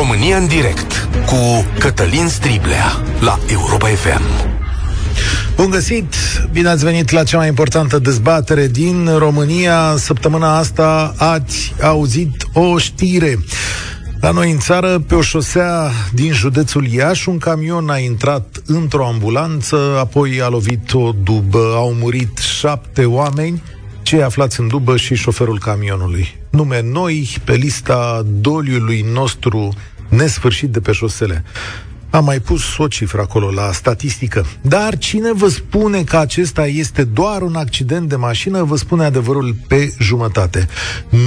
România în direct cu Cătălin Striblea la Europa FM. Bun găsit! Bine ați venit la cea mai importantă dezbatere din România. Săptămâna asta ați auzit o știre. La noi în țară, pe o șosea din județul Iași, un camion a intrat într-o ambulanță, apoi a lovit o dubă, au murit șapte oameni, cei aflați în dubă și șoferul camionului. Nume noi pe lista doliului nostru nesfârșit de pe șosele. Am mai pus o cifră acolo la statistică. Dar cine vă spune că acesta este doar un accident de mașină, vă spune adevărul pe jumătate.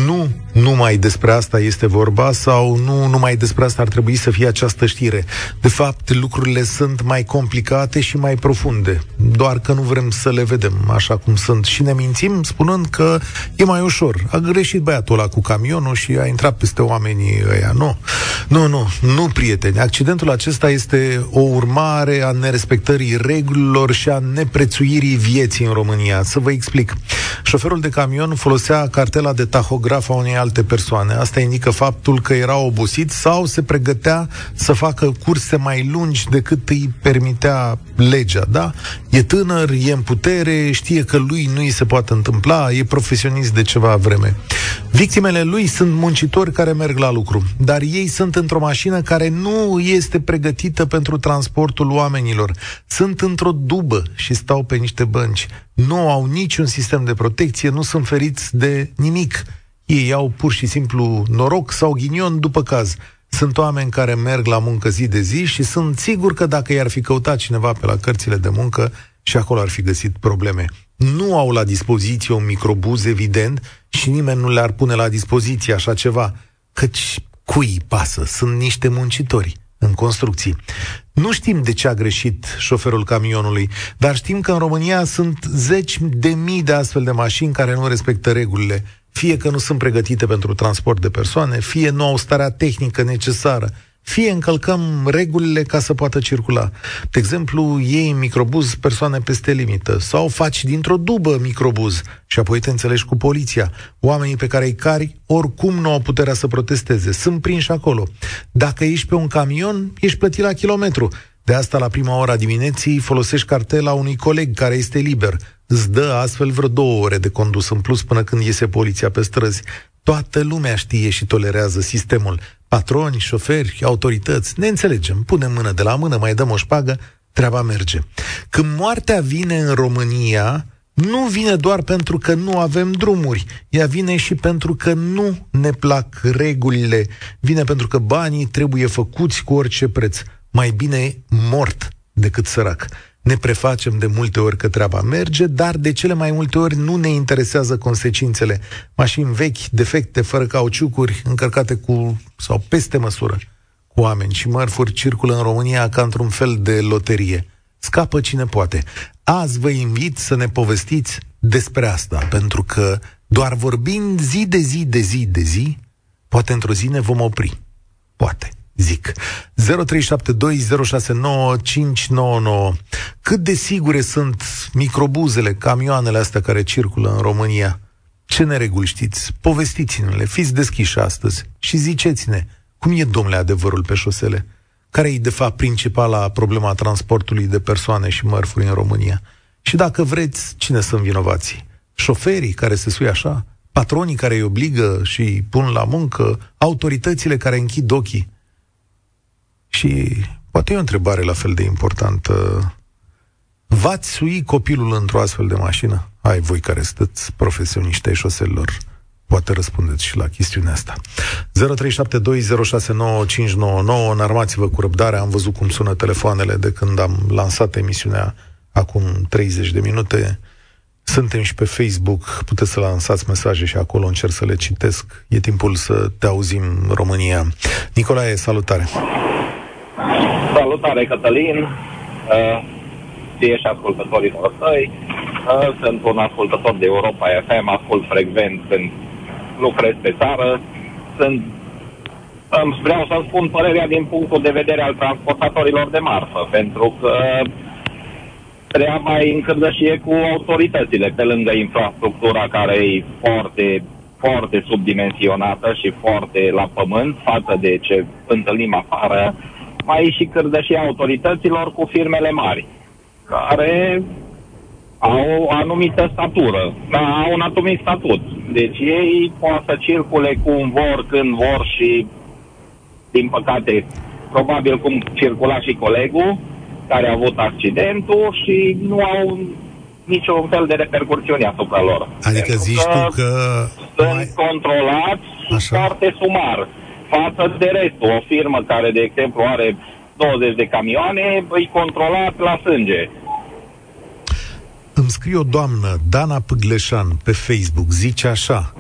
Nu numai despre asta este vorba sau nu numai despre asta ar trebui să fie această știre. De fapt, lucrurile sunt mai complicate și mai profunde, doar că nu vrem să le vedem așa cum sunt și ne mințim spunând că e mai ușor. A greșit băiatul ăla cu camionul și a intrat peste oamenii ăia. Nu, nu, nu, nu, prieteni. Accidentul acesta este o urmare a nerespectării regulilor și a neprețuirii vieții în România. Să vă explic. Șoferul de camion folosea cartela de tahograf a unei alte persoane. Asta indică faptul că era obosit sau se pregătea să facă curse mai lungi decât îi permitea legea, da? E tânăr, e în putere, știe că lui nu îi se poate întâmpla, e profesionist de ceva vreme. Victimele lui sunt muncitori care merg la lucru, dar ei sunt într-o mașină care nu este pregătită pentru transportul oamenilor. Sunt într-o dubă și stau pe niște bănci. Nu au niciun sistem de protecție, nu sunt feriți de nimic. Ei au pur și simplu noroc sau ghinion după caz. Sunt oameni care merg la muncă zi de zi și sunt sigur că dacă i-ar fi căutat cineva pe la cărțile de muncă, și acolo ar fi găsit probleme. Nu au la dispoziție un microbuz, evident, și nimeni nu le-ar pune la dispoziție așa ceva, căci cui pasă? Sunt niște muncitori în construcții. Nu știm de ce a greșit șoferul camionului, dar știm că în România sunt zeci de mii de astfel de mașini care nu respectă regulile fie că nu sunt pregătite pentru transport de persoane, fie nu au starea tehnică necesară, fie încălcăm regulile ca să poată circula. De exemplu, iei în microbuz persoane peste limită sau faci dintr-o dubă microbuz și apoi te înțelegi cu poliția. Oamenii pe care îi cari oricum nu au puterea să protesteze, sunt prinși acolo. Dacă ești pe un camion, ești plătit la kilometru. De asta, la prima ora dimineții, folosești cartela unui coleg care este liber. Îți dă astfel vreo două ore de condus în plus până când iese poliția pe străzi. Toată lumea știe și tolerează sistemul. Patroni, șoferi, autorități, ne înțelegem, punem mână de la mână, mai dăm o șpagă, treaba merge. Când moartea vine în România, nu vine doar pentru că nu avem drumuri, ea vine și pentru că nu ne plac regulile, vine pentru că banii trebuie făcuți cu orice preț mai bine mort decât sărac. Ne prefacem de multe ori că treaba merge, dar de cele mai multe ori nu ne interesează consecințele. Mașini vechi, defecte, fără cauciucuri, încărcate cu sau peste măsură cu oameni și mărfuri circulă în România ca într-un fel de loterie. Scapă cine poate. Azi vă invit să ne povestiți despre asta, pentru că doar vorbind zi de zi de zi de zi, poate într-o zi ne vom opri. Poate zic. 0372069599. Cât de sigure sunt microbuzele, camioanele astea care circulă în România? Ce nereguli știți? Povestiți-ne-le, fiți deschiși astăzi și ziceți-ne cum e, domnule, adevărul pe șosele? Care e, de fapt, principala problema transportului de persoane și mărfuri în România? Și dacă vreți, cine sunt vinovații? Șoferii care se suie așa? Patronii care îi obligă și îi pun la muncă? Autoritățile care închid ochii? Și poate e o întrebare la fel de importantă. V-ați sui copilul într-o astfel de mașină? Ai voi care sunteți profesioniști ai șoselelor. Poate răspundeți și la chestiunea asta. 0372069599 Înarmați-vă cu răbdare. Am văzut cum sună telefoanele de când am lansat emisiunea acum 30 de minute. Suntem și pe Facebook, puteți să lansați mesaje și acolo încerc să le citesc. E timpul să te auzim, România. Nicolae, salutare! Salutare, Cătălin, uh, ție și ascultătorilor tăi. Uh, sunt un ascultător de Europa FM, ascult frecvent când lucrez pe țară. Sunt, um, vreau să spun părerea din punctul de vedere al transportatorilor de marfă, pentru că treaba e încălzășie cu autoritățile, pe lângă infrastructura care e foarte foarte subdimensionată și foarte la pământ față de ce întâlnim afară, mai e și cârdășia autorităților cu firmele mari, care au o anumită statură, au un anumit statut. Deci ei poate să circule cum vor, când vor și, din păcate, probabil cum circula și colegul care a avut accidentul și nu au niciun fel de repercursiuni asupra lor. Adică Pentru zici că tu că... Sunt mai... controlați Așa. foarte sumar față de restul. O firmă care, de exemplu, are 20 de camioane, îi controlat la sânge. Îmi scrie o doamnă, Dana Pâgleșan, pe Facebook, zice așa.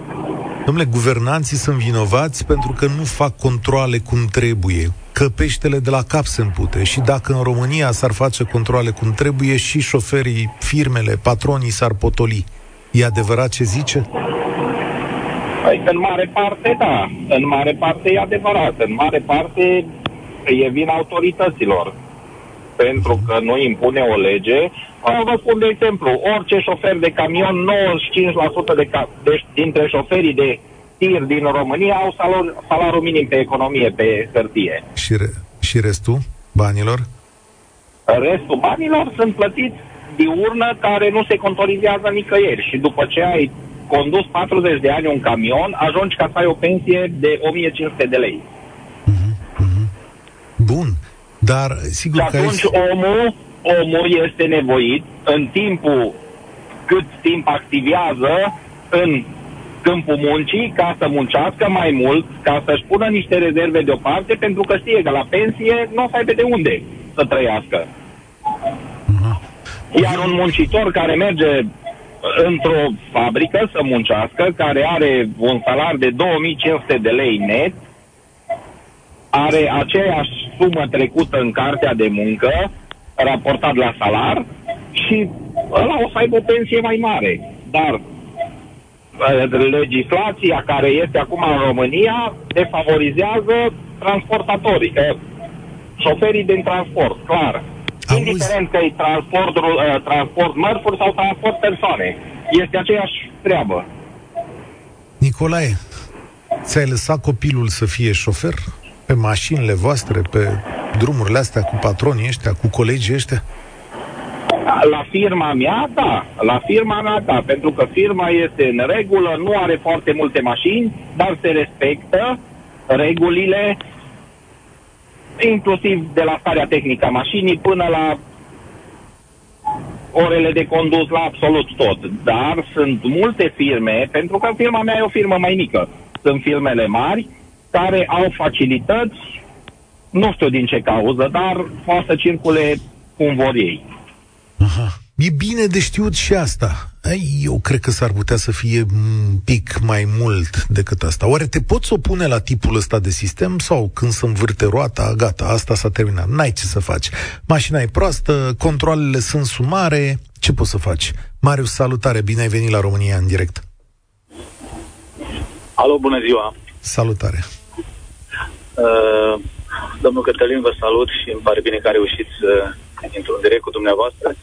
Domnule, guvernanții sunt vinovați pentru că nu fac controle cum trebuie, că peștele de la cap se împute și dacă în România s-ar face controle cum trebuie și șoferii, firmele, patronii s-ar potoli. E adevărat ce zice? Păi, în mare parte, da. În mare parte e adevărat. În mare parte e vina autorităților. Pentru că nu impune o lege. Vă spun de exemplu, orice șofer de camion, 95% de ca- deci, dintre șoferii de tir din România au salariu, salariu minim pe economie, pe hârtie. Și, re- și restul banilor? Restul banilor sunt plătiți diurnă care nu se contorizează nicăieri și după ce ai condus 40 de ani un camion, ajungi ca să ai o pensie de 1500 de lei. Bun, dar sigur și că atunci ai... omul, omul este nevoit în timpul cât timp activează în câmpul muncii ca să muncească mai mult, ca să-și pună niște rezerve deoparte, pentru că știe că la pensie nu o să aibă de unde să trăiască. Uh-huh. Iar un muncitor care merge într-o fabrică să muncească, care are un salar de 2500 de lei net, are aceeași sumă trecută în cartea de muncă, raportat la salar, și ăla o să aibă o pensie mai mare. Dar uh, legislația care este acum în România defavorizează transportatorii, eh, șoferii din transport, clar. Auzi. Indiferent că e transport, uh, transport mărfuri sau transport persoane. Este aceeași treabă. Nicolae, ți-ai lăsat copilul să fie șofer? Pe mașinile voastre, pe drumurile astea cu patronii ăștia, cu colegii ăștia? La firma mea, da. La firma mea, da. Pentru că firma este în regulă, nu are foarte multe mașini, dar se respectă regulile inclusiv de la starea tehnică a mașinii până la orele de condus la absolut tot. Dar sunt multe firme, pentru că firma mea e o firmă mai mică. Sunt firmele mari care au facilități, nu știu din ce cauză, dar poate să circule cum vor ei. Aha. E bine de știut și asta. Eu cred că s-ar putea să fie un pic mai mult decât asta. Oare te poți opune la tipul ăsta de sistem sau când se învârte roata, gata, asta s-a terminat, n-ai ce să faci. Mașina e proastă, controlele sunt sumare, ce poți să faci? Marius, salutare, bine ai venit la România în direct. Alo, bună ziua! Salutare! Uh, domnul Cătălin, vă salut și îmi pare bine că a reușit să intru în direct cu dumneavoastră.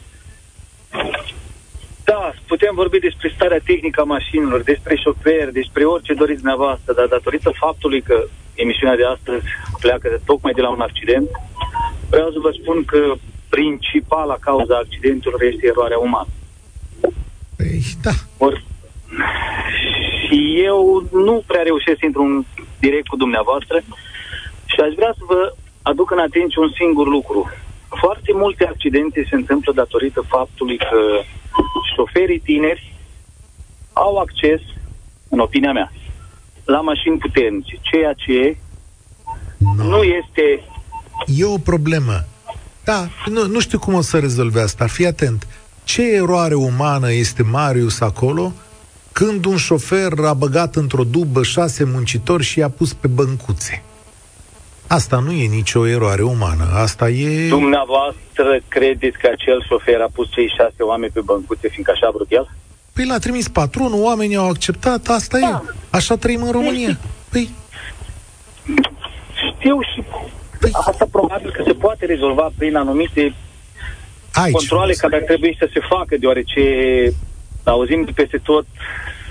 Da, putem vorbi despre starea tehnică a mașinilor, despre șoferi, despre orice doriți dumneavoastră, dar datorită faptului că emisiunea de astăzi pleacă de, tocmai de la un accident, vreau să vă spun că principala cauza accidentelor este eroarea umană. Păi, da. Or, și eu nu prea reușesc să intru în direct cu dumneavoastră și aș vrea să vă aduc în atenție un singur lucru. Foarte multe accidente se întâmplă datorită faptului că șoferii tineri au acces, în opinia mea, la mașini puternice, ceea ce no. nu este... E o problemă. Da, nu, nu știu cum o să rezolve asta. Fii atent. Ce eroare umană este Marius acolo când un șofer a băgat într-o dubă șase muncitori și i-a pus pe băncuțe? Asta nu e nicio eroare umană, asta e... Dumneavoastră credeți că acel șofer a pus cei șase oameni pe băncuțe, fiindcă așa a vrut el? Păi l-a trimis patronul, oamenii au acceptat, asta da. e. Așa trăim în România. Păi... Știu și păi... asta probabil că se poate rezolva prin anumite Aici, controle care ar trebui să se facă, deoarece auzim de peste tot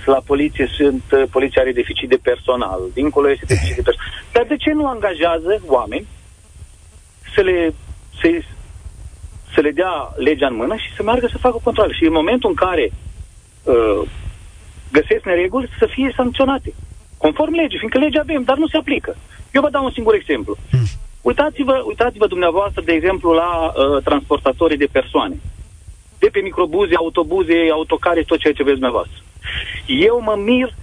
la poliție sunt, uh, poliția are deficit de personal, dincolo este deficit de personal. Dar de ce nu angajează oameni să le, să, să le dea legea în mână și să meargă să facă controle? Și în momentul în care uh, găsesc nereguli, să fie sancționate. Conform legii, fiindcă legea avem, dar nu se aplică. Eu vă dau un singur exemplu. Hmm. Uitați-vă, uitați-vă dumneavoastră, de exemplu, la uh, transportatorii de persoane. De pe microbuze, autobuze, autocare, tot ceea ce vezi dumneavoastră. Eu mă mir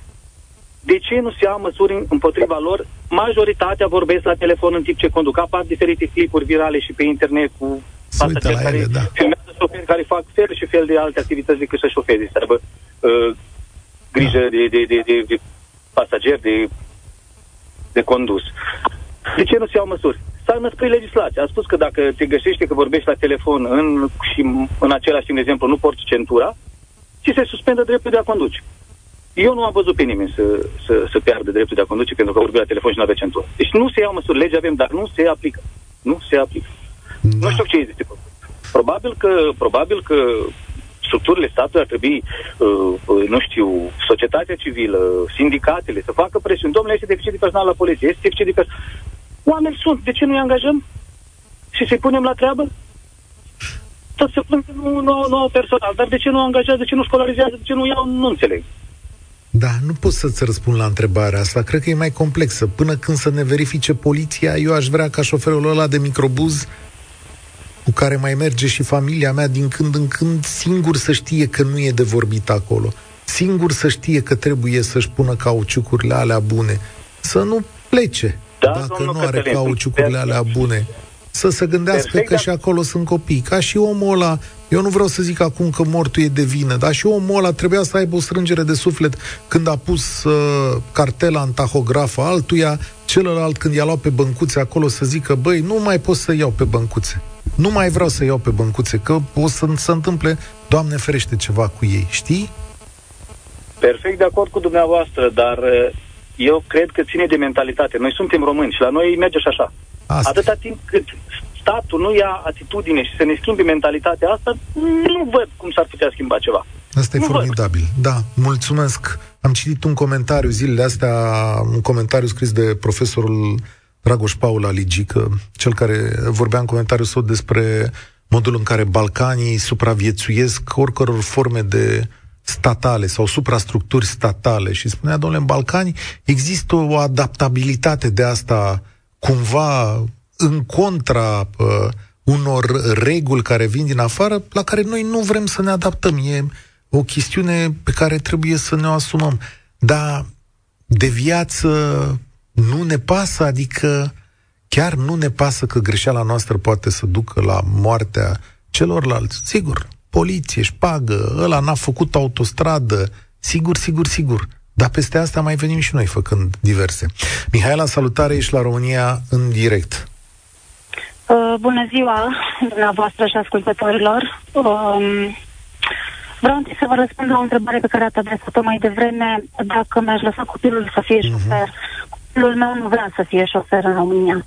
de ce nu se ia măsuri împotriva lor. Majoritatea vorbesc la telefon în timp ce conduc. Apar diferite clipuri virale și pe internet cu pasageri care ele, da. filmează șoferi care fac fel și fel de alte activități decât să șofeze, să aibă uh, grijă da. de, de, de, de, de pasageri, de, de condus. De ce nu se iau măsuri? S-a născut legislația. A spus că dacă te găsește că vorbești la telefon în, și în același timp, de exemplu, nu porți centura, ți se suspendă dreptul de a conduce. Eu nu am văzut pe nimeni să, să, să piardă dreptul de a conduce pentru că vorbi la telefon și nu avea centură. Deci nu se iau măsuri, legea avem, dar nu se aplică. Nu se aplică. Da. Nu știu ce este. Probabil că, probabil că structurile statului ar trebui, uh, uh, nu știu, societatea civilă, sindicatele, să facă presiuni. Domnule, este deficit de personal la poliție, este deficit de personal. Oameni sunt, de ce nu-i angajăm? Și să-i punem la treabă? Tot se plâng că nu, nu, nu au personal, dar de ce nu angajează, de ce nu școlarizează, de ce nu iau, nu înțeleg. Da, nu pot să-ți răspund la întrebarea asta. Cred că e mai complexă. Până când să ne verifice poliția, eu aș vrea ca șoferul ăla de microbuz cu care mai merge și familia mea din când în când, singur să știe că nu e de vorbit acolo. Singur să știe că trebuie să-și pună cauciucurile alea bune. Să nu plece da, dacă nu are Cătălin, cauciucurile alea bune. Să se gândească Perfect, că da. și acolo sunt copii. Ca și omul ăla, eu nu vreau să zic acum că mortul e de vină, dar și omul ăla trebuia să aibă o strângere de suflet când a pus uh, cartela în tahografă altuia, celălalt când i-a luat pe băncuțe acolo să zică, băi, nu mai pot să iau pe băncuțe. Nu mai vreau să iau pe băncuțe, că o să se întâmple, Doamne ferește, ceva cu ei, știi? Perfect de acord cu dumneavoastră, dar uh, eu cred că ține de mentalitate. Noi suntem români și la noi merge și așa. Asta. Atâta timp cât statul nu ia atitudine și să ne schimbe mentalitatea asta, nu văd cum s-ar putea schimba ceva. Asta e nu formidabil. Văd. Da, mulțumesc. Am citit un comentariu zilele astea, un comentariu scris de profesorul Dragoș Paula Ligică, cel care vorbea în comentariul său despre modul în care Balcanii supraviețuiesc oricăror forme de statale sau suprastructuri statale și spunea, domnule, în Balcani există o adaptabilitate de asta cumva în contra uh, unor reguli care vin din afară, la care noi nu vrem să ne adaptăm. E o chestiune pe care trebuie să ne o asumăm. Dar de viață nu ne pasă, adică chiar nu ne pasă că greșeala noastră poate să ducă la moartea celorlalți. Sigur, poliție, șpagă, ăla n-a făcut autostradă, sigur, sigur, sigur. Dar peste asta mai venim și noi făcând diverse. Mihaela, salutare, ești la România în direct. Uh, bună ziua, dumneavoastră și ascultătorilor. Um, vreau întâi să vă răspund la o întrebare pe care ați adresat-o mai devreme, dacă mi-aș lăsa copilul să fie uh-huh. șofer. Copilul meu nu vrea să fie șofer în România.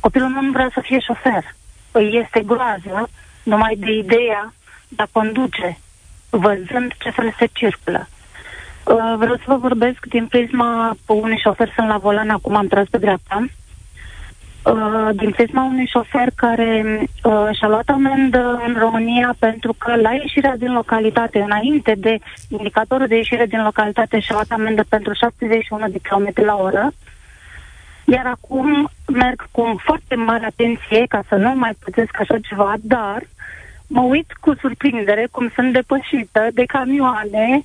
Copilul meu nu vrea să fie șofer. Îi este groază numai de ideea de a conduce, văzând ce fel se circulă. Uh, vreau să vă vorbesc din prisma unui șofer sunt la volan, acum am tras pe dreapta. Uh, din prisma unui șofer care uh, și-a luat amendă în România pentru că la ieșirea din localitate, înainte de indicatorul de ieșire din localitate, și-a luat amendă pentru 71 de km la oră, iar acum merg cu foarte mare atenție ca să nu mai pățesc așa ceva, dar mă uit cu surprindere cum sunt depășită de camioane,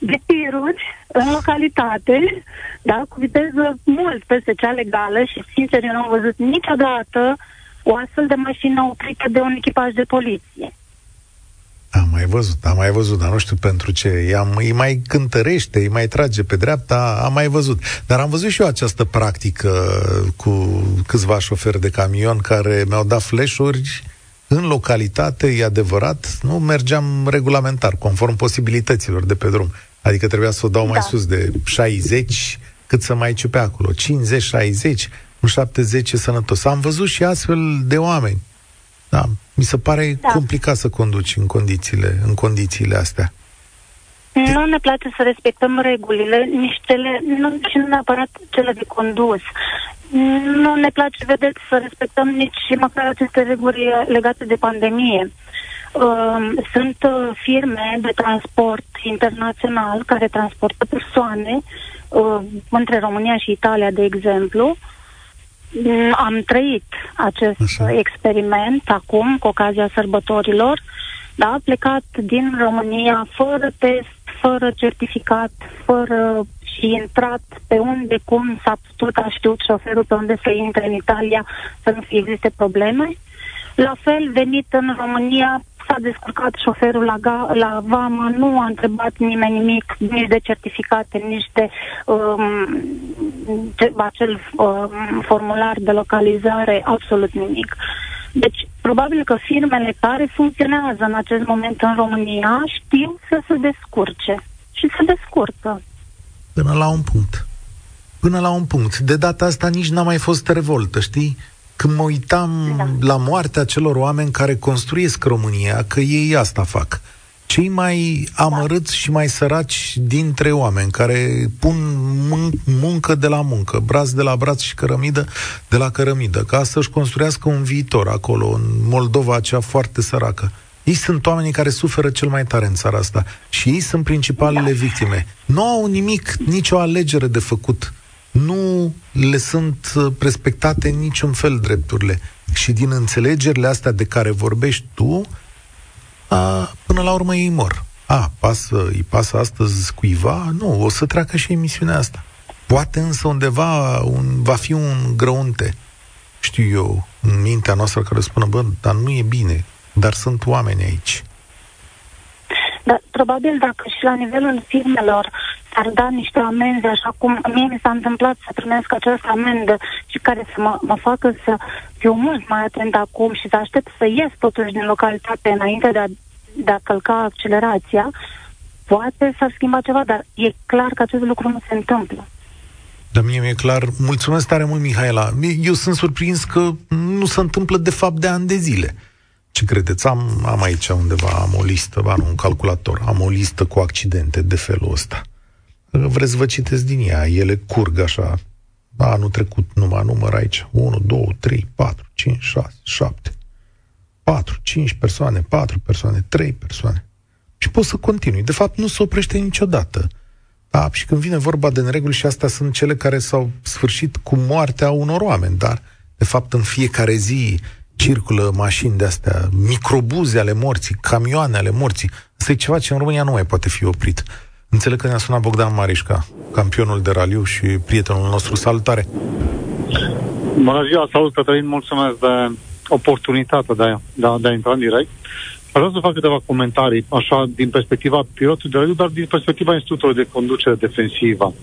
de tiruri în localitate, da, cu viteză mult peste cea legală și, sincer, eu nu am văzut niciodată o astfel de mașină oprită de un echipaj de poliție. Am mai văzut, am mai văzut, dar nu știu pentru ce. I-am, îi mai cântărește, îi mai trage pe dreapta, am mai văzut. Dar am văzut și eu această practică cu câțiva șoferi de camion care mi-au dat flash-uri în localitate, e adevărat, nu mergeam regulamentar, conform posibilităților de pe drum. Adică trebuia să o dau da. mai sus de 60, cât să mai ciupe acolo. 50, 60, un 70 sănătos. Am văzut și astfel de oameni. Da, mi se pare da. complicat să conduci în condițiile, în condițiile astea. Nu ne place să respectăm regulile, nici cele, nu, și nu neapărat cele de condus. Nu ne place, vedeți, să respectăm nici măcar aceste reguli legate de pandemie. Uh, sunt uh, firme de transport internațional care transportă persoane uh, între România și Italia, de exemplu. Uh, am trăit acest Așa. experiment acum, cu ocazia sărbătorilor. Da, a plecat din România fără test, fără certificat, fără și intrat pe unde, cum s-a putut, a știut șoferul pe unde să intre în Italia, să nu fie existe probleme. La fel, venit în România, s-a descurcat șoferul la, ga- la vamă, nu a întrebat nimeni nimic, nici de certificate, nici de um, de, acel um, formular de localizare, absolut nimic. Deci, probabil că firmele care funcționează în acest moment în România știu să se descurce și se descurcă. Până la un punct. Până la un punct. De data asta nici n-a mai fost revoltă, știi? Când mă uitam da. la moartea celor oameni care construiesc România, că ei asta fac. Cei mai amărâți da. și mai săraci dintre oameni care pun mun- muncă de la muncă, braț de la braț și cărămidă de la cărămidă, ca să-și construiască un viitor acolo, în Moldova aceea foarte săracă. Ei sunt oamenii care suferă cel mai tare în țara asta și ei sunt principalele da. victime. Nu au nimic, nicio alegere de făcut nu le sunt uh, respectate niciun fel drepturile. Și din înțelegerile astea de care vorbești tu, a, până la urmă ei mor. A, pasă, îi pasă astăzi cuiva? Nu, o să treacă și emisiunea asta. Poate însă undeva un, va fi un grăunte, știu eu, în mintea noastră care spună, bă, dar nu e bine, dar sunt oameni aici. Dar probabil dacă și la nivelul firmelor s-ar da niște amenzi, așa cum mie mi s-a întâmplat să primesc această amendă și care să mă, mă facă să fiu mult mai atent acum și să aștept să ies totuși din localitate înainte de a, de a călca accelerația, poate s-ar schimba ceva, dar e clar că acest lucru nu se întâmplă. Dar mie mi-e clar, mulțumesc tare mult, Mihaela. Eu sunt surprins că nu se întâmplă de fapt de ani de zile. Ce credeți? Am, am aici undeva, am o listă, am un calculator, am o listă cu accidente de felul ăsta. Vreți să vă citesc din ea, ele curg așa. Anul trecut numai număr aici. 1, 2, 3, 4, 5, 6, 7. 4, 5 persoane, 4 persoane, 3 persoane. Și poți să continui. De fapt, nu se oprește niciodată. Da, și când vine vorba de nereguli, și astea sunt cele care s-au sfârșit cu moartea unor oameni, dar, de fapt, în fiecare zi circulă mașini de astea, microbuze ale morții, camioane ale morții. Asta e ceva ce în România nu mai poate fi oprit. Înțeleg că ne-a sunat Bogdan Marișca, campionul de raliu și prietenul nostru. Salutare! Bună ziua, salut Cătălin, mulțumesc de oportunitatea de a, de a, de a intra în direct. Aș vrea să fac câteva comentarii, așa, din perspectiva pilotului de raliu, dar din perspectiva Institutului de Conducere Defensivă.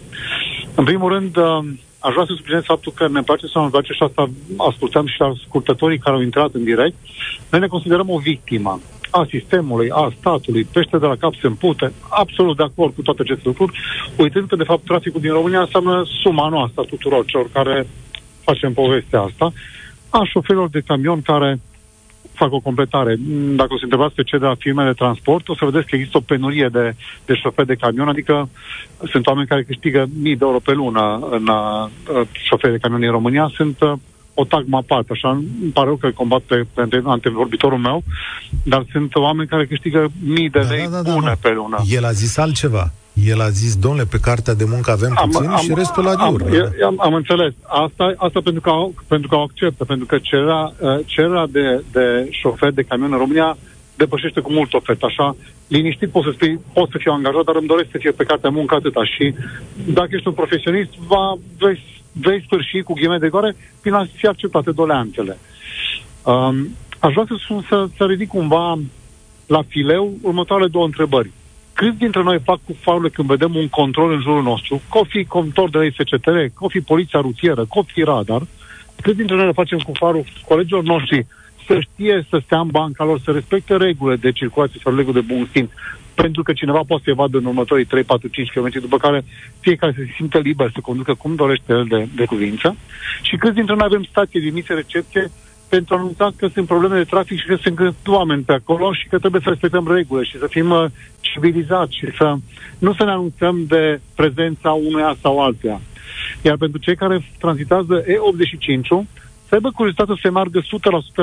În primul rând, uh, aș vrea să subliniez faptul că ne place sau nu place și asta ascultăm și ascultătorii care au intrat în direct. Noi ne considerăm o victimă a sistemului, a statului, pește de la cap se împute, absolut de acord cu toate aceste lucruri, uitând că, de fapt, traficul din România înseamnă suma noastră tuturor celor care facem povestea asta, aș șoferilor de camion care fac o completare. Dacă o să întrebați pe cei de la firme de transport, o să vedeți că există o penurie de, de șoferi de camion, adică sunt oameni care câștigă mii de euro pe lună în uh, șoferi de camion în România, sunt uh, o tagmă aparte, așa, îmi pare rău că combat pe, pe antevorbitorul meu, dar sunt oameni care câștigă mii de da, lei da, da, da, da. pe lună. El a zis altceva. El a zis, domnule, pe cartea de muncă avem am, puțin am, și restul la diur. Am, da? am, am înțeles. Asta, asta pentru, că au, pentru că o acceptă, pentru că cererea, uh, cererea de, de șofer de camion în România depășește cu mult ofertă. Așa, liniștit poți să spui, pot să fiu angajat, dar îmi doresc să fie pe cartea muncă atâta. Și dacă ești un profesionist, va, vei vei sfârși cu ghime de goare prin a fi acceptate doleanțele. Um, aș vrea să, spun, să, să ridic cumva la fileu următoarele două întrebări. Câți dintre noi fac cu faule când vedem un control în jurul nostru, că o fi contor de la SCTR, că o fi poliția rutieră, că o fi radar, câți dintre noi le facem cu farul colegilor noștri să știe să stea în banca lor, să respecte regulile de circulație sau regulile de bun simț, pentru că cineva poate să evadă în următorii 3, 4, 5 km, după care fiecare să se simtă liber să conducă cum dorește el de, de cuvință. Și câți dintre noi avem stație de emisie recepție pentru a anunța că sunt probleme de trafic și că sunt oameni pe acolo și că trebuie să respectăm regulile și să fim uh, civilizați și să nu să ne anunțăm de prezența unuia sau altuia. Iar pentru cei care tranzitează E85-ul, să aibă curiozitate să se meargă 100%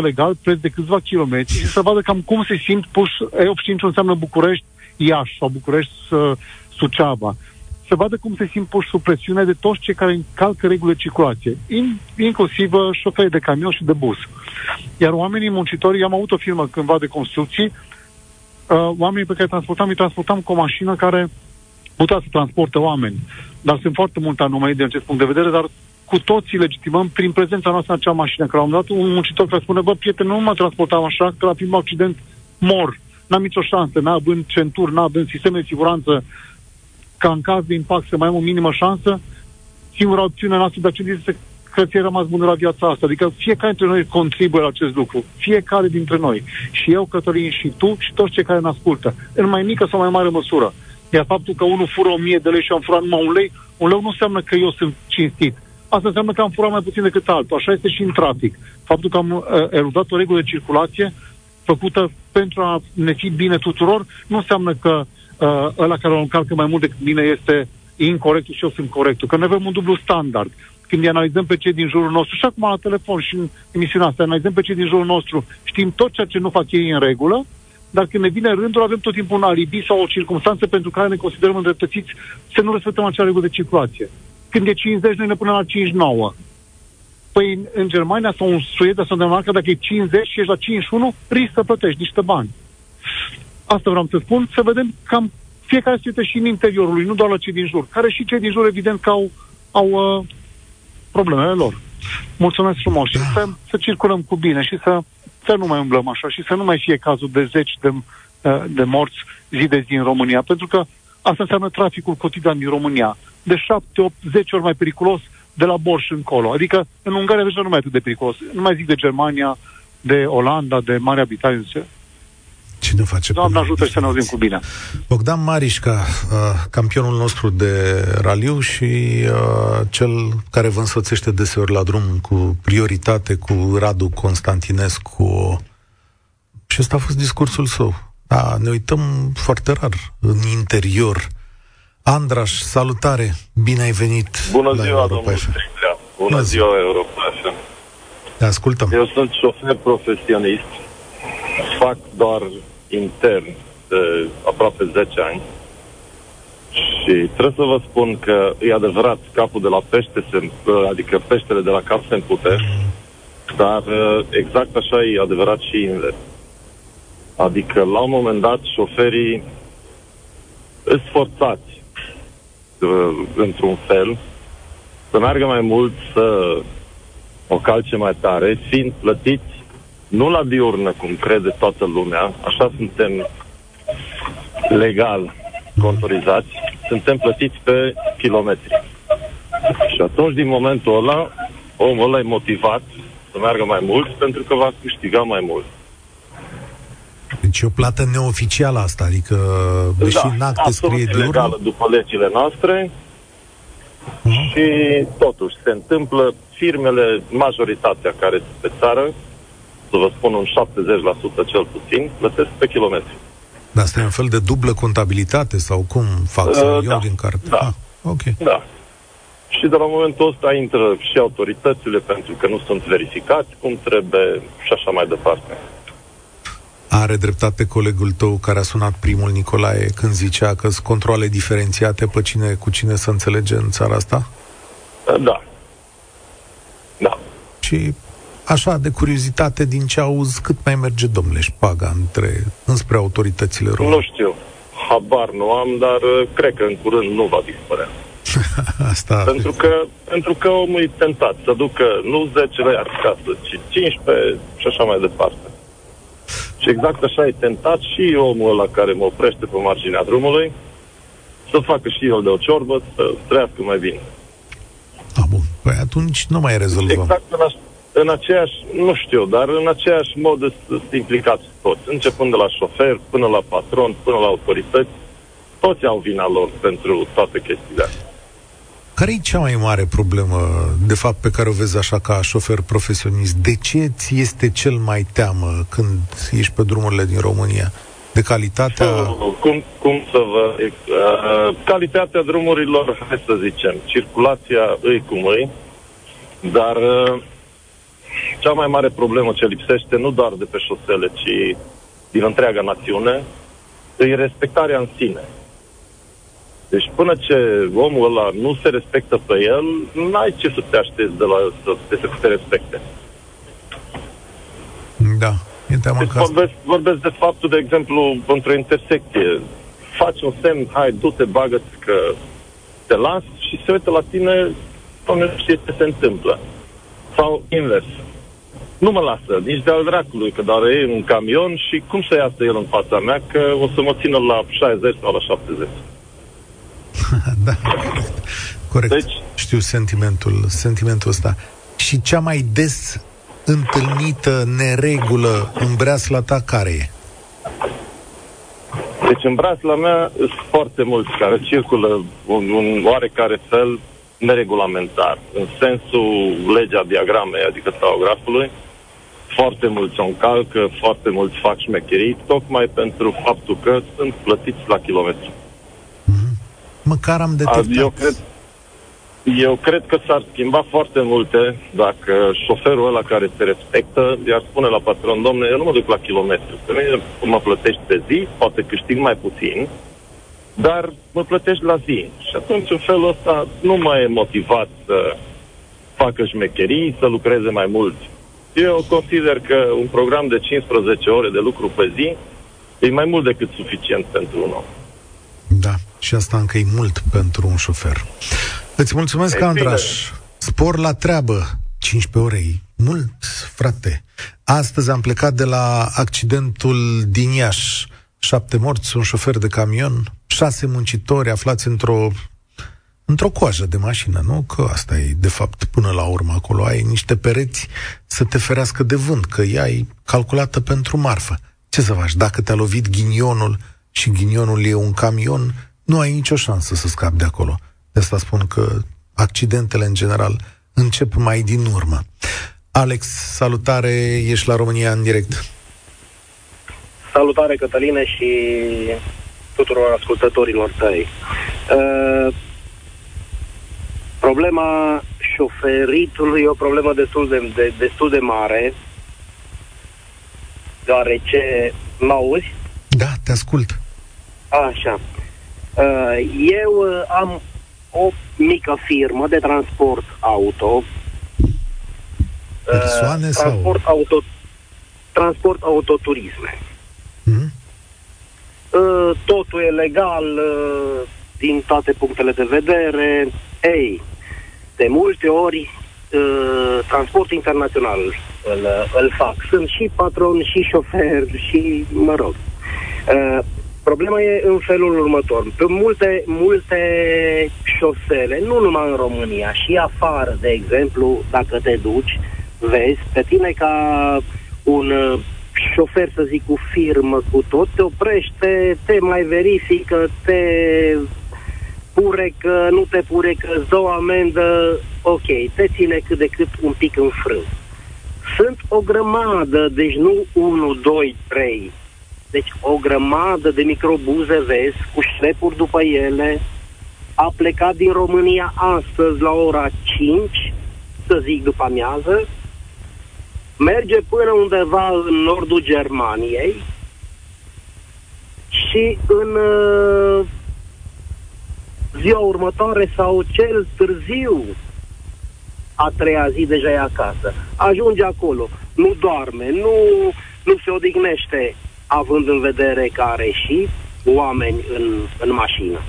legal, preț de câțiva kilometri și să vadă cam cum se simt puși. E85 înseamnă București, Iași sau București, uh, Suceava să vadă cum se simt puși sub presiune de toți cei care încalcă regulile de circulație, in, inclusiv uh, șoferii de camion și de bus. Iar oamenii muncitorii, am avut o firmă cândva de construcții, uh, oamenii pe care transportam, îi transportam cu o mașină care putea să transporte oameni. Dar sunt foarte multe anomalii din acest punct de vedere, dar cu toții legitimăm prin prezența noastră în acea mașină. Că la un dat un muncitor care spune, bă, prieten, nu mă transportam așa, că la primul accident mor. N-am nicio șansă, n-având centuri, n-având sisteme de siguranță, ca în caz de impact să mai am o minimă șansă, singura opțiune noastră de acest este că ți-ai rămas bun la viața asta. Adică fiecare dintre noi contribuie la acest lucru. Fiecare dintre noi. Și eu, Cătălin, și tu, și toți cei care ne ascultă. În mai mică sau mai mare măsură. Iar faptul că unul fură o mie de lei și am furat numai un lei, un leu nu înseamnă că eu sunt cinstit. Asta înseamnă că am furat mai puțin decât altul. Așa este și în trafic. Faptul că am uh, erudat o regulă de circulație făcută pentru a ne fi bine tuturor, nu înseamnă că uh, ăla care o încalcă mai mult decât mine este incorrect și eu sunt corectul. Că noi avem un dublu standard. Când îi analizăm pe cei din jurul nostru, și acum la telefon și în emisiunea asta, analizăm pe cei din jurul nostru, știm tot ceea ce nu fac ei în regulă, dar când ne vine rândul, avem tot timpul un alibi sau o circunstanță pentru care ne considerăm îndreptățiți să nu respectăm acea regulă de circulație. Când e 50, noi ne punem la 59. Păi în Germania sau în Suedia sau în Danemarca, dacă e 50 și ești la 51, risc să plătești niște bani. Asta vreau să spun, să vedem cam fiecare se uită și în interiorul lui, nu doar la cei din jur, care și cei din jur, evident, că au, au uh, problemele lor. Mulțumesc frumos și să, să circulăm cu bine și să, să nu mai umblăm așa și să nu mai fie cazul de zeci de, uh, de morți zi de zi în România, pentru că asta înseamnă traficul cotidian din România. De 7, 8, 10 ori mai periculos de la Borș încolo. Adică în Ungaria deja nu mai e atât de periculos. Nu mai zic de Germania, de Olanda, de Marea Britanie. Cine face Doamne ajută și să ne auzim cu bine. Bogdan Marișca, uh, campionul nostru de raliu și uh, cel care vă însoțește deseori la drum cu prioritate, cu Radu Constantinescu. Și ăsta a fost discursul său. Da, ne uităm foarte rar în interior. Andraș, salutare! Bine ai venit Bună ziua, domnule Bună, Bună ziua, Europa FM. Ne ascultăm. Eu sunt șofer profesionist. Fac doar intern de aproape 10 ani și trebuie să vă spun că e adevărat, capul de la pește, se, adică peștele de la cap se împute, dar exact așa e adevărat și invers. Adică, la un moment dat, șoferii sunt forțați, într-un fel, să meargă mai mult, să o calce mai tare, fiind plătiți nu la diurnă, cum crede toată lumea, așa suntem legal contorizați, suntem plătiți pe kilometri. Și atunci, din momentul ăla, omul ăla e motivat să meargă mai mult pentru că va câștiga mai mult. Deci e o plată neoficială asta, adică deși da, în acte scrie de legală după legile noastre uh-huh. și totuși se întâmplă firmele, majoritatea care sunt pe țară, să vă spun un 70% cel puțin, plătesc pe kilometri. Dar asta e un fel de dublă contabilitate sau cum fac uh, să da, din carte? Da. Ah, ok. Da. Și de la momentul ăsta intră și autoritățile pentru că nu sunt verificați cum trebuie și așa mai departe. Are dreptate colegul tău care a sunat primul, Nicolae, când zicea că sunt controle diferențiate pe cine cu cine să înțelege în țara asta? Da. Da. Și așa de curiozitate din ce auzi, cât mai merge domnule șpaga între, înspre autoritățile române? Nu știu, habar nu am, dar uh, cred că în curând nu va dispărea. Asta... Pentru că, pentru că omul e tentat să ducă nu 10 lei acasă, ci 15 și așa mai departe. Și exact așa e tentat și omul ăla care mă oprește pe marginea drumului să facă și el de o ciorbă, să trăiască mai bine. A, bun. Păi atunci nu mai rezolvăm. Exact în, aș, în aceeași, nu știu, dar în aceeași mod sunt implicați toți, începând de la șofer, până la patron, până la autorități, toți au vina lor pentru toate chestiile astea. Care e cea mai mare problemă, de fapt, pe care o vezi așa ca șofer profesionist? De ce ți este cel mai teamă când ești pe drumurile din România? De calitatea... Cum, cum să vă... Uh, calitatea drumurilor, hai să zicem, circulația îi cum îi, dar uh, cea mai mare problemă ce lipsește nu doar de pe șosele, ci din întreaga națiune, e respectarea în sine. Deci până ce omul ăla nu se respectă pe el, n-ai ce să te aștepți de la să, de să te respecte. Da, e teama deci vorbesc, vorbesc de faptul, de exemplu, într-o intersecție. Faci un semn, hai, du-te, bagă că te las și se uită la tine, nu știe ce se întâmplă. Sau invers. Nu mă lasă, nici de-al dracului, că dar e un camion și cum să iasă el în fața mea, că o să mă țină la 60 sau la 70. da, corect. corect. Deci, Știu sentimentul, sentimentul ăsta. Și cea mai des întâlnită neregulă în breasla ta care e? Deci în breasla mea sunt foarte mulți care circulă un, un oarecare fel neregulamentar, în sensul legea diagramei, adică taografului. Foarte mulți o încalcă, foarte mulți fac șmecherii, tocmai pentru faptul că sunt plătiți la kilometru. Măcar am detectat. Eu cred, eu cred că s-ar schimba foarte multe dacă șoferul ăla care se respectă i-ar spune la patron, domne, eu nu mă duc la kilometru, că mine mă plătești pe zi, poate câștig mai puțin, dar mă plătești la zi. Și atunci, în felul ăsta, nu mai e motivat să facă șmecherii, să lucreze mai mult. Eu consider că un program de 15 ore de lucru pe zi e mai mult decât suficient pentru un om. Da, și asta încă e mult pentru un șofer. Îți mulțumesc, e Andraș. Spor la treabă. 15 ore mult, frate. Astăzi am plecat de la accidentul din Iași. Șapte morți, un șofer de camion, șase muncitori aflați într-o într-o coajă de mașină, nu? Că asta e, de fapt, până la urmă acolo. Ai niște pereți să te ferească de vânt, că ea e calculată pentru marfă. Ce să faci? Dacă te-a lovit ghinionul și ghinionul e un camion, nu ai nicio șansă să scapi de acolo. De asta spun că accidentele, în general, încep mai din urmă. Alex, salutare, ești la România în direct. Salutare, Cătăline, și tuturor ascultătorilor tăi. Uh, problema șoferitului e o problemă destul de, de, destul de mare, deoarece mă auzi? Da, te ascult. Așa. Uh, eu uh, am o mică firmă de transport auto. Persoane uh, transport sau? Auto, transport autoturisme. Mm-hmm. Totul e legal din toate punctele de vedere. Ei, de multe ori transport internațional îl, îl fac. Sunt și patron, și șofer, și, mă rog. Problema e în felul următor. Pe multe, multe șosele, nu numai în România, și afară, de exemplu, dacă te duci, vezi, pe tine ca un uh, șofer, să zic, cu firmă, cu tot, te oprește, te mai verifică, te purecă, nu te purecă, îți dă o amendă, ok, te ține cât de cât un pic în frâu. Sunt o grămadă, deci nu 1, 2, 3, deci o grămadă de microbuze vezi, cu șlepuri după ele, a plecat din România astăzi la ora 5, să zic după amiază, merge până undeva în nordul Germaniei și în uh, ziua următoare sau cel târziu a treia zi deja e acasă. Ajunge acolo, nu doarme, nu, nu se odihnește, având în vedere că are și oameni în, în mașină.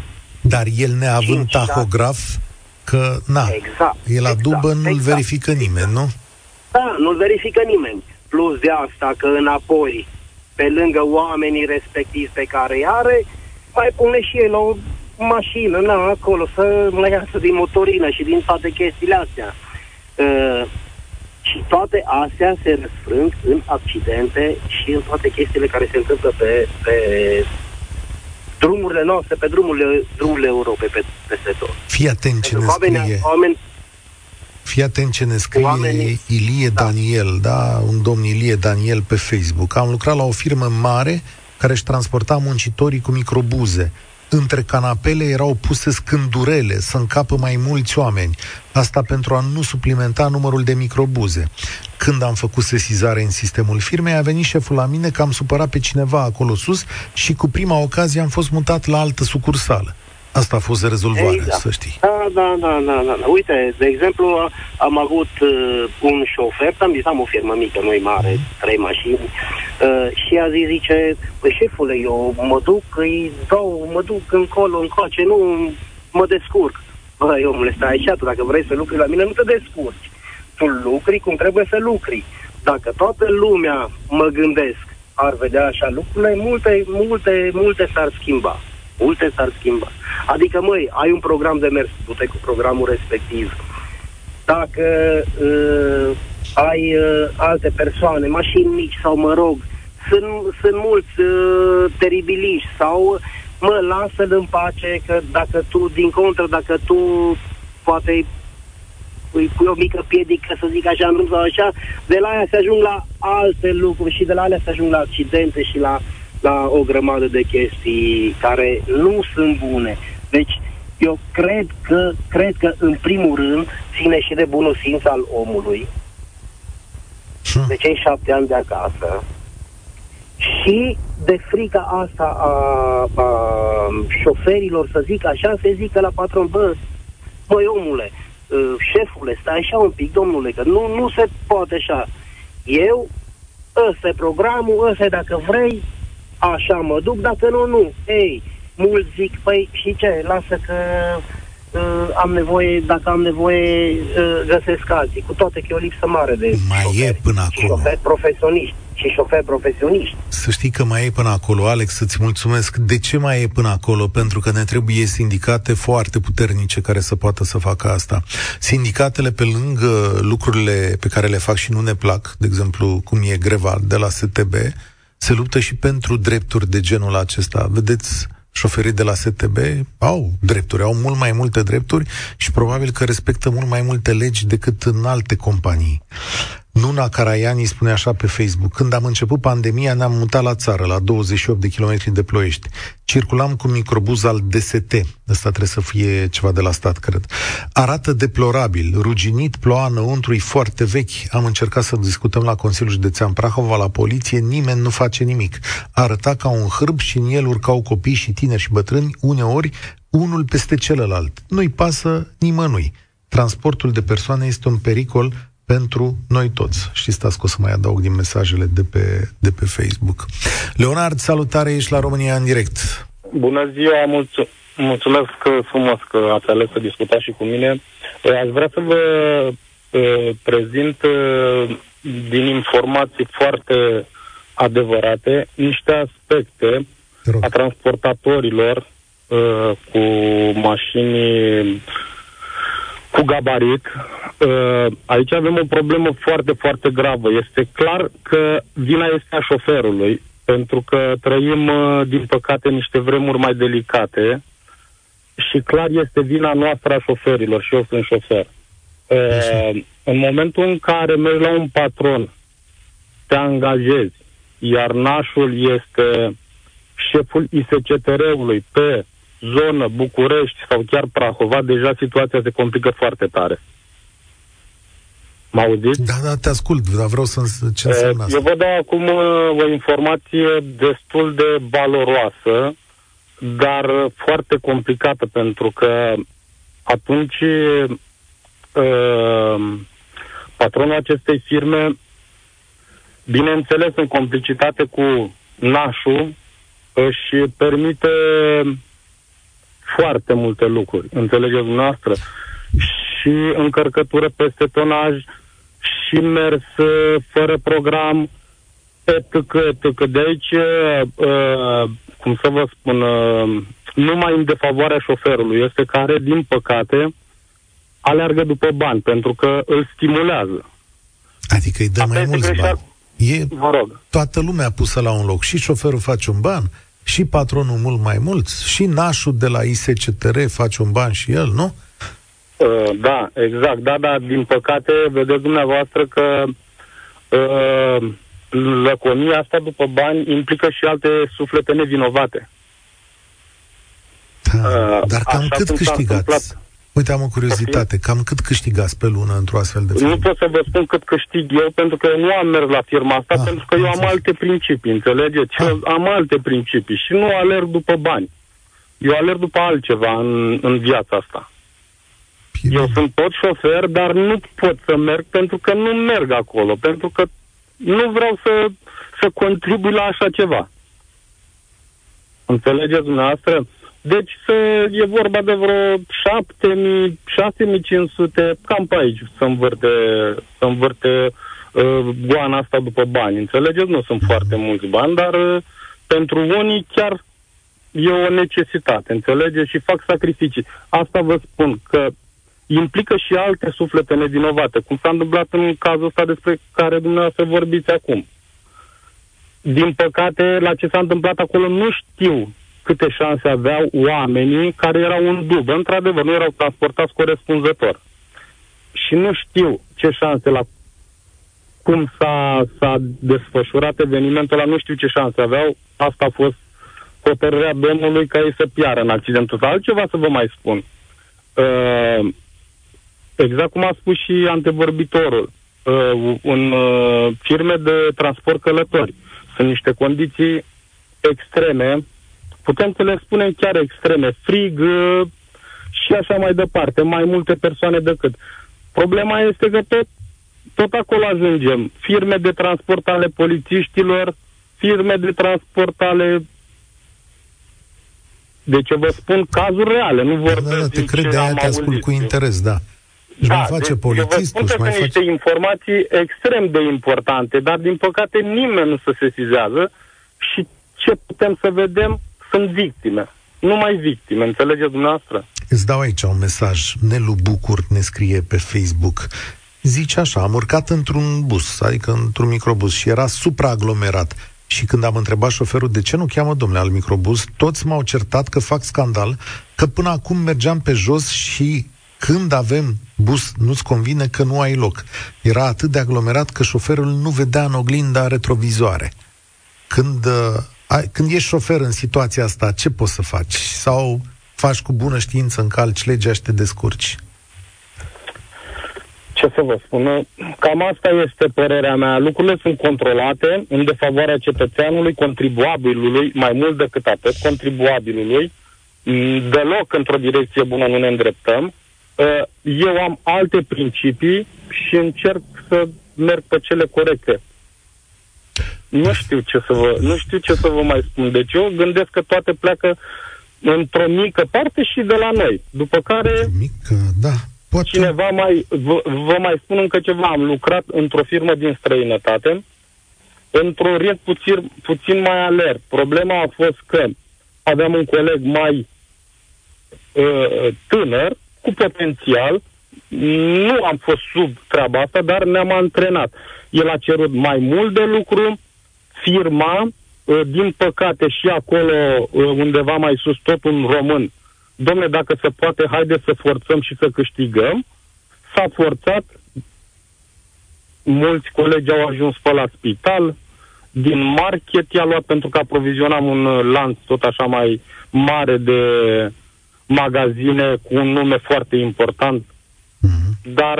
Dar el neavând 5, tahograf, că, na, exact, e la exact, dubă, nu-l exact, verifică nimeni, nu? Da, nu-l verifică nimeni. Plus de asta că înapoi, pe lângă oamenii respectivi pe care îi are, mai pune și el o mașină, na, acolo, să mai iasă din motorină și din toate chestiile astea. Uh, și toate astea se răsfrâng în accidente și în toate chestiile care se întâmplă pe, pe drumurile noastre, pe drumurile, drumurile Europei, pe, peste tot. Fii atent ce ne oamenii, scrie. oameni, Fii atent ce ne scrie Oamenii- Ilie Da. Daniel, da, un domn Ilie Daniel pe Facebook. Am lucrat la o firmă mare care își transporta muncitorii cu microbuze. Între canapele erau puse scândurele să încapă mai mulți oameni. Asta pentru a nu suplimenta numărul de microbuze. Când am făcut sesizare în sistemul firmei, a venit șeful la mine că am supărat pe cineva acolo sus și cu prima ocazie am fost mutat la altă sucursală. Asta a fost rezolvarea, Exact. să știi. Da, da, da, da, da, da. Uite, de exemplu, a- am avut uh, un șofer, am zis, am o firmă mică, noi mare, trei mașini, uh, și a zis, zice, păi șefule, eu mă duc, îi dau, mă duc încolo, încoace, nu mă descurc. Băi, omule, stai așa, tu dacă vrei să lucri la mine, nu te descurci. Tu lucri cum trebuie să lucri. Dacă toată lumea, mă gândesc, ar vedea așa lucrurile, multe, multe, multe s-ar schimba. Multe s-ar schimba. Adică, măi, ai un program de mers, du-te cu programul respectiv. Dacă uh, ai uh, alte persoane, mașini mici sau, mă rog, sunt, sunt mulți uh, teribiliști sau, mă, lasă-l în pace, că dacă tu, din contră, dacă tu poate îi pui o mică piedică, să zic așa, în drum sau așa, de la aia se ajung la alte lucruri și de la alea se ajung la accidente și la, la o grămadă de chestii care nu sunt bune. Deci, eu cred că, cred că în primul rând ține și de bunul simț al omului, Hm. de cei șapte ani de acasă, și de frica asta a, a șoferilor, să zic așa, se zică la patron, bă, băi omule, uh, șefule, stai așa un pic, domnule, că nu, nu se poate așa. Eu, ăsta e programul, ăsta e dacă vrei, așa mă duc, dacă nu, nu. Ei, mulți zic, păi și ce, lasă că uh, am nevoie, dacă am nevoie, uh, găsesc alții, cu toate că e o lipsă mare de Mai e șoferi. până și acolo. șoferi profesioniști și șoferi profesioniști. Să știi că mai e până acolo, Alex, să-ți mulțumesc. De ce mai e până acolo? Pentru că ne trebuie sindicate foarte puternice care să poată să facă asta. Sindicatele, pe lângă lucrurile pe care le fac și nu ne plac, de exemplu, cum e greva de la STB, se luptă și pentru drepturi de genul acesta. Vedeți, șoferii de la STB au drepturi, au mult mai multe drepturi și probabil că respectă mult mai multe legi decât în alte companii. Nuna Caraiani spune așa pe Facebook, când am început pandemia ne-am mutat la țară, la 28 de kilometri de ploiești. Circulam cu microbuz al DST, ăsta trebuie să fie ceva de la stat, cred. Arată deplorabil, ruginit, ploua înăuntru, e foarte vechi. Am încercat să discutăm la Consiliul Județean Prahova, la poliție, nimeni nu face nimic. Arăta ca un hârb și în el urcau copii și tineri și bătrâni, uneori unul peste celălalt. Nu-i pasă nimănui. Transportul de persoane este un pericol pentru noi toți. Și stați că o să mai adaug din mesajele de pe, de pe Facebook. Leonard, salutare, ești la România în direct. Bună ziua, mulțu- mulțumesc frumos că ați ales să discutați și cu mine. Eh, Aș vrea să vă eh, prezint eh, din informații foarte adevărate niște aspecte Te rog. a transportatorilor eh, cu mașini cu gabarit. Uh, Aici avem o problemă foarte, foarte gravă. Este clar că vina este a șoferului, pentru că trăim, uh, din păcate, niște vremuri mai delicate și clar este vina noastră a șoferilor și eu sunt șofer. Uh, În momentul în care mergi la un patron, te angajezi, iar nașul este șeful ISCTR-ului pe zonă București sau chiar Prahova, deja situația se complică foarte tare. Mă auziți? Da, da, te ascult, dar vreau să ce înseamnă Eh, Eu asta. vă dau acum uh, o informație destul de valoroasă, dar uh, foarte complicată, pentru că atunci uh, patronul acestei firme, bineînțeles în complicitate cu nașul, își permite foarte multe lucruri, înțelegeți dumneavoastră, și încărcătură peste tonaj, și mers uh, fără program, etc., etc. De aici, uh, cum să vă spun, uh, numai în defavoarea șoferului este care, din păcate, aleargă după bani, pentru că îl stimulează. Adică îi dă Asta mai este mulți greșeală. bani. E Vă rog. toată lumea pusă la un loc. Și șoferul face un ban, și patronul mult mai mult, și nașul de la ISCTR face un ban și el, nu? Uh, da, exact. Da, da, din păcate, vedeți dumneavoastră că uh, lăconia asta după bani implică și alte suflete nevinovate. Da, uh, dar cam cât câștigați? Uite, am o curiozitate. Cam cât câștigați pe lună într-o astfel de firmă? Nu pot să vă spun cât câștig eu, pentru că nu am mers la firma asta, ah, pentru că eu am alte principii, înțelegeți? Ah. Am alte principii și nu alerg după bani. Eu alerg după altceva în, în viața asta. Bine. Eu sunt tot șofer, dar nu pot să merg pentru că nu merg acolo, pentru că nu vreau să, să contribui la așa ceva. Înțelegeți dumneavoastră? Deci să, e vorba de vreo 7.000, 6.500, cam pe aici să învârte, să învârte uh, goana asta după bani. Înțelegeți? Nu sunt foarte mulți bani, dar uh, pentru unii chiar e o necesitate, înțelegeți? Și fac sacrificii. Asta vă spun, că implică și alte suflete nevinovate, cum s-a întâmplat în cazul ăsta despre care dumneavoastră vorbiți acum. Din păcate, la ce s-a întâmplat acolo nu știu câte șanse aveau oamenii care erau în dubă. Într-adevăr, nu erau transportați corespunzător. Și nu știu ce șanse la cum s-a, s-a desfășurat evenimentul ăla, nu știu ce șanse aveau. Asta a fost hotărârea Domnului ca ei să piară în accidentul ăsta. Altceva să vă mai spun. Uh, exact cum a spus și antevorbitorul, uh, în uh, firme de transport călători sunt niște condiții extreme putem să le spunem chiar extreme, frig uh, și așa mai departe, mai multe persoane decât. Problema este că tot, tot acolo ajungem. Firme de transport ale polițiștilor, firme de transport ale deci vă spun cazuri reale, nu vorbesc da, da, te cred, de aia te ascult cu interes, da. Își da, mai face deci, polițistul, vă spun mai face... niște informații extrem de importante, dar din păcate nimeni nu se sesizează și ce putem să vedem sunt victime. Nu mai victime, înțelegeți dumneavoastră? Îți dau aici un mesaj. Nelu Bucur ne scrie pe Facebook. Zice așa, am urcat într-un bus, adică într-un microbus și era supraaglomerat. Și când am întrebat șoferul de ce nu cheamă domnule al microbus, toți m-au certat că fac scandal, că până acum mergeam pe jos și când avem bus, nu-ți convine că nu ai loc. Era atât de aglomerat că șoferul nu vedea în oglinda retrovizoare. Când uh, ai, când ești șofer în situația asta, ce poți să faci? Sau faci cu bună știință, încalci legea și te descurci? Ce să vă spun? Cam asta este părerea mea. Lucrurile sunt controlate în defavoarea cetățeanului, contribuabilului, mai mult decât atât, contribuabilului. Deloc într-o direcție bună nu ne îndreptăm. Eu am alte principii și încerc să merg pe cele corecte. Nu știu ce să vă, nu știu ce să vă mai spun. Deci eu gândesc că toate pleacă într-o mică parte și de la noi. După care... Mică, da. Poate... Cineva mai... Vă, vă mai spun încă ceva. Am lucrat într-o firmă din străinătate, într-un rit puțin, puțin mai alert. Problema a fost că aveam un coleg mai uh, tânăr, cu potențial, nu am fost sub treaba asta, dar ne-am antrenat. El a cerut mai mult de lucru, firma, uh, din păcate și acolo uh, undeva mai sus, tot un român, domne, dacă se poate, haide să forțăm și să câștigăm, s-a forțat, mulți colegi au ajuns pe la spital, din market i-a luat pentru că aprovizionam un uh, lanț tot așa mai mare de magazine cu un nume foarte important, mm-hmm. dar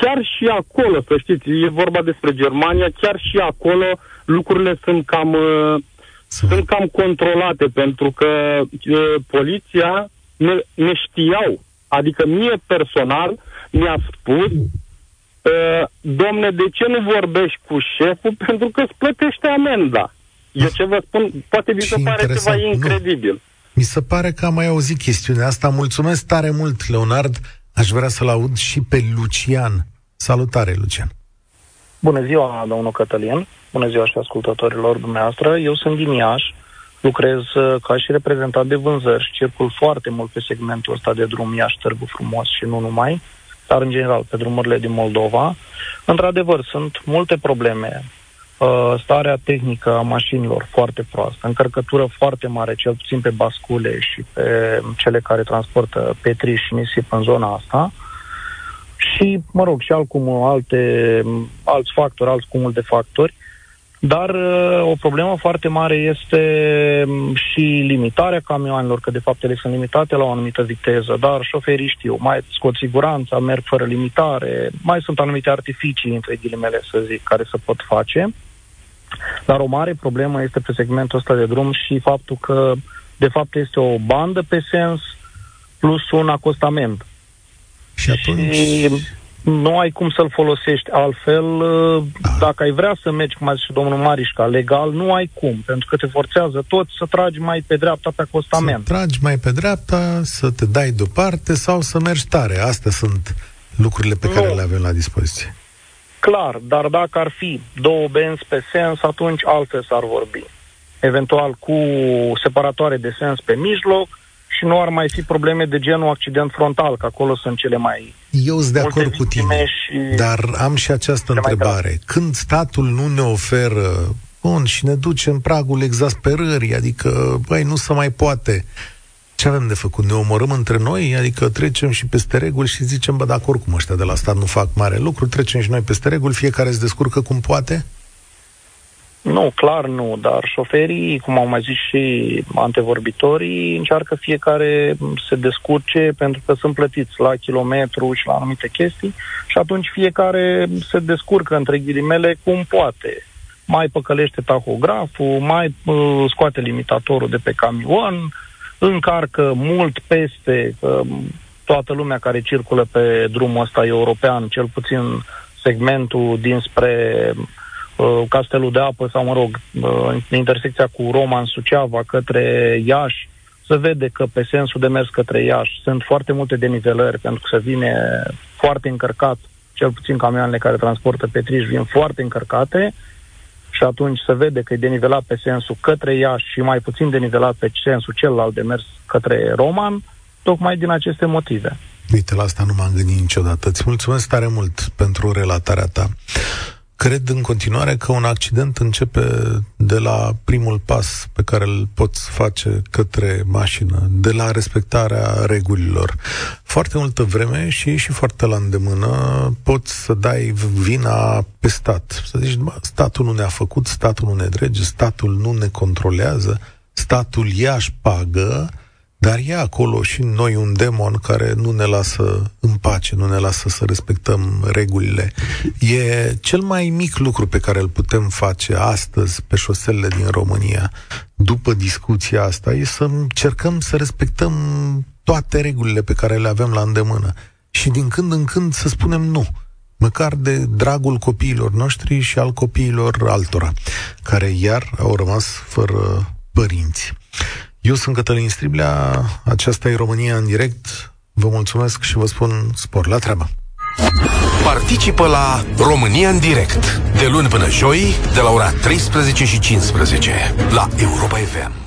chiar și acolo, să știți, e vorba despre Germania, chiar și acolo lucrurile sunt cam, uh, sunt cam controlate, pentru că uh, poliția ne, ne știau. Adică mie personal mi-a spus uh, domne, de ce nu vorbești cu șeful? Pentru că îți plătește amenda. Eu ce vă spun, poate vi se pare ceva incredibil. Nu. Mi se pare că am mai auzit chestiunea asta. Mulțumesc tare mult, Leonard. Aș vrea să-l aud și pe Lucian. Salutare, Lucian. Bună ziua, domnul Cătălin. Bună ziua și ascultătorilor dumneavoastră. Eu sunt din Iași, lucrez uh, ca și reprezentant de vânzări și circul foarte mult pe segmentul ăsta de drum Iași, Târgu Frumos și nu numai, dar în general pe drumurile din Moldova. Într-adevăr, sunt multe probleme. uh, starea tehnică a mașinilor foarte proastă, încărcătură foarte mare, cel puțin pe bascule și pe cele care transportă petri și nisip în zona asta. Și, mă rog, și alt cumul, alte, alți factori, alți cumul de factori. Dar uh, o problemă foarte mare este um, și limitarea camioanelor, că de fapt ele sunt limitate la o anumită viteză, dar șoferii știu, mai scot siguranța, merg fără limitare, mai sunt anumite artificii, între ghilimele să zic, care se pot face. Dar o mare problemă este pe segmentul ăsta de drum și faptul că de fapt este o bandă pe sens plus un acostament. Și atunci... Și nu ai cum să-l folosești altfel. Uh, dacă ai vrea să mergi, cum a zis și domnul Marișca, legal, nu ai cum, pentru că te forțează tot să tragi mai pe dreapta pe acostament. Să tragi mai pe dreapta, să te dai deoparte sau să mergi tare. Astea sunt lucrurile pe nu. care le avem la dispoziție. Clar, dar dacă ar fi două benzi pe sens, atunci altfel s-ar vorbi. Eventual cu separatoare de sens pe mijloc, și nu ar mai fi probleme de genul accident frontal, că acolo sunt cele mai Eu sunt de acord cu tine, și dar am și această întrebare. Când statul nu ne oferă Bun, și ne duce în pragul exasperării, adică, băi, nu se mai poate. Ce avem de făcut? Ne omorâm între noi? Adică trecem și peste reguli și zicem, bă, dacă oricum ăștia de la stat nu fac mare lucru, trecem și noi peste reguli, fiecare se descurcă cum poate? Nu, clar nu, dar șoferii, cum au mai zis și antevorbitorii, încearcă fiecare să descurce pentru că sunt plătiți la kilometru și la anumite chestii și atunci fiecare se descurcă între ghilimele cum poate. Mai păcălește tahograful, mai uh, scoate limitatorul de pe camion, încarcă mult peste uh, toată lumea care circulă pe drumul ăsta european, cel puțin segmentul dinspre Uh, Castelul de Apă sau, mă rog, uh, în intersecția cu Roman Suceava către Iași, se vede că pe sensul de mers către Iași sunt foarte multe denivelări, pentru că se vine foarte încărcat, cel puțin camioanele care transportă petriș vin foarte încărcate și atunci se vede că e denivelat pe sensul către Iași și mai puțin denivelat pe sensul celălalt de mers către Roman, tocmai din aceste motive. Uite, la asta nu m-am gândit niciodată. Îți mulțumesc tare mult pentru relatarea ta. Cred în continuare că un accident începe de la primul pas pe care îl poți face către mașină, de la respectarea regulilor. Foarte multă vreme și și foarte la îndemână poți să dai vina pe stat. Să zici, bă, statul nu ne-a făcut, statul nu ne drege, statul nu ne controlează, statul ia-și pagă, dar e acolo și noi un demon care nu ne lasă în pace, nu ne lasă să respectăm regulile. E cel mai mic lucru pe care îl putem face astăzi pe șoselele din România, după discuția asta, e să încercăm să respectăm toate regulile pe care le avem la îndemână. Și din când în când să spunem nu măcar de dragul copiilor noștri și al copiilor altora, care iar au rămas fără părinți. Eu sunt Cătălin Striblea, aceasta e România în direct. Vă mulțumesc și vă spun spor la treabă. Participă la România în direct, de luni până joi, de la ora 13 și 15, la Europa FM.